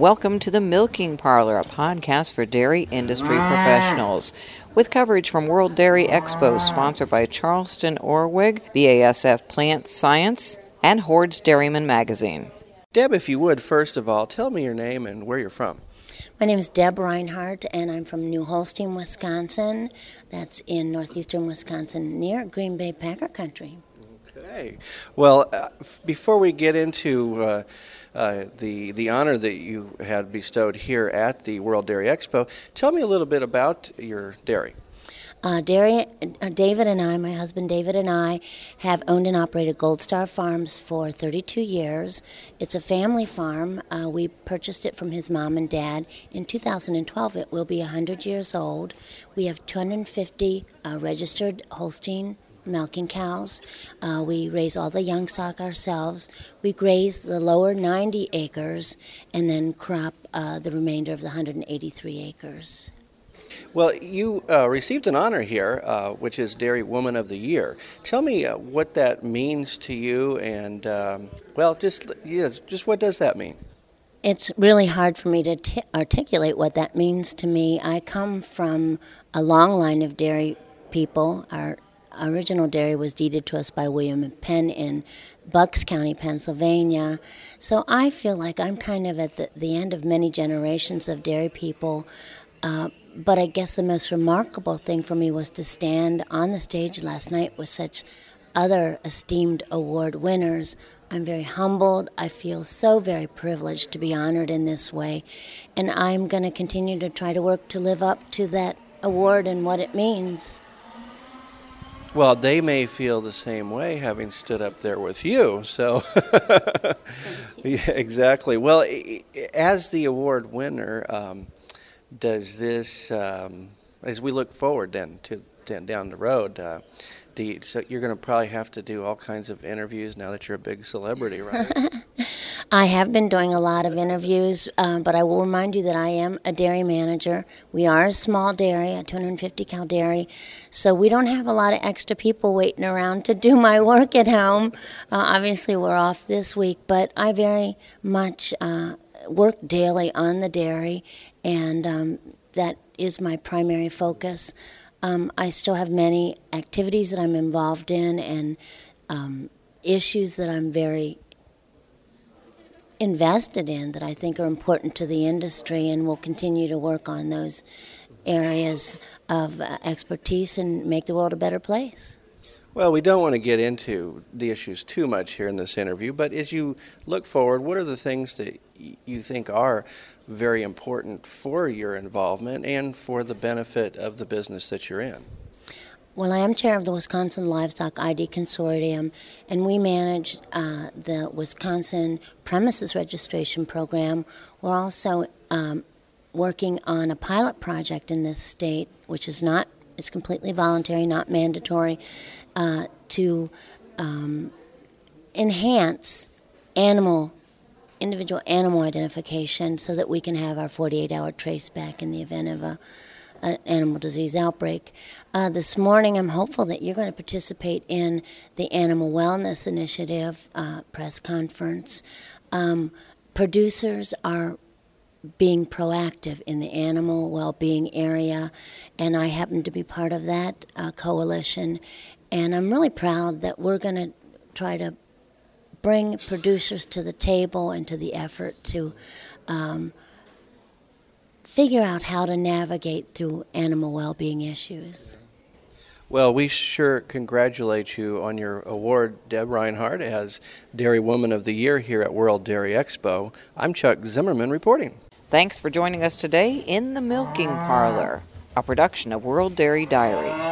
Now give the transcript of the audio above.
Welcome to the Milking Parlor, a podcast for dairy industry professionals. With coverage from World Dairy Expo, sponsored by Charleston Orwig, BASF Plant Science, and Hoard's Dairyman Magazine. Deb, if you would, first of all, tell me your name and where you're from. My name is Deb Reinhart, and I'm from New Holstein, Wisconsin. That's in northeastern Wisconsin, near Green Bay Packer Country. Okay. Well, uh, f- before we get into uh, uh, the the honor that you had bestowed here at the World Dairy Expo, tell me a little bit about your dairy. Uh, dairy, uh, David and I, my husband David and I, have owned and operated Gold Star Farms for 32 years. It's a family farm. Uh, we purchased it from his mom and dad. In 2012, it will be 100 years old. We have 250 uh, registered Holstein milking cows. Uh, we raise all the young stock ourselves. We graze the lower 90 acres and then crop uh, the remainder of the 183 acres. Well, you uh, received an honor here, uh, which is Dairy Woman of the Year. Tell me uh, what that means to you, and um, well, just yes, just what does that mean? It's really hard for me to t- articulate what that means to me. I come from a long line of dairy people. Our original dairy was deeded to us by William Penn in Bucks County, Pennsylvania. So I feel like I'm kind of at the, the end of many generations of dairy people. Uh, but I guess the most remarkable thing for me was to stand on the stage last night with such other esteemed award winners. I'm very humbled. I feel so very privileged to be honored in this way. And I'm going to continue to try to work to live up to that award and what it means. Well, they may feel the same way having stood up there with you. So, yeah, exactly. Well, as the award winner, um, does this, um, as we look forward then to, to down the road, uh, do you, so you're going to probably have to do all kinds of interviews now that you're a big celebrity, right? I have been doing a lot of interviews, uh, but I will remind you that I am a dairy manager. We are a small dairy, a 250 cow dairy, so we don't have a lot of extra people waiting around to do my work at home. Uh, obviously, we're off this week, but I very much uh, work daily on the dairy, and um, that is my primary focus. Um, I still have many activities that I'm involved in and um, issues that I'm very invested in that I think are important to the industry, and we'll continue to work on those areas of uh, expertise and make the world a better place. Well, we don't want to get into the issues too much here in this interview, but as you look forward, what are the things that you think are very important for your involvement and for the benefit of the business that you're in? Well, I am chair of the Wisconsin Livestock ID Consortium, and we manage uh, the Wisconsin Premises Registration Program. We're also um, working on a pilot project in this state, which is not is completely voluntary, not mandatory, uh, to um, enhance animal individual animal identification so that we can have our 48 hour trace back in the event of a an animal disease outbreak. Uh, this morning, I'm hopeful that you're going to participate in the Animal Wellness Initiative uh, press conference. Um, producers are being proactive in the animal well being area, and I happen to be part of that uh, coalition. And I'm really proud that we're going to try to bring producers to the table and to the effort to um, figure out how to navigate through animal well being issues. Well, we sure congratulate you on your award, Deb Reinhart, as Dairy Woman of the Year here at World Dairy Expo. I'm Chuck Zimmerman reporting. Thanks for joining us today in the Milking Parlor, a production of World Dairy Diary.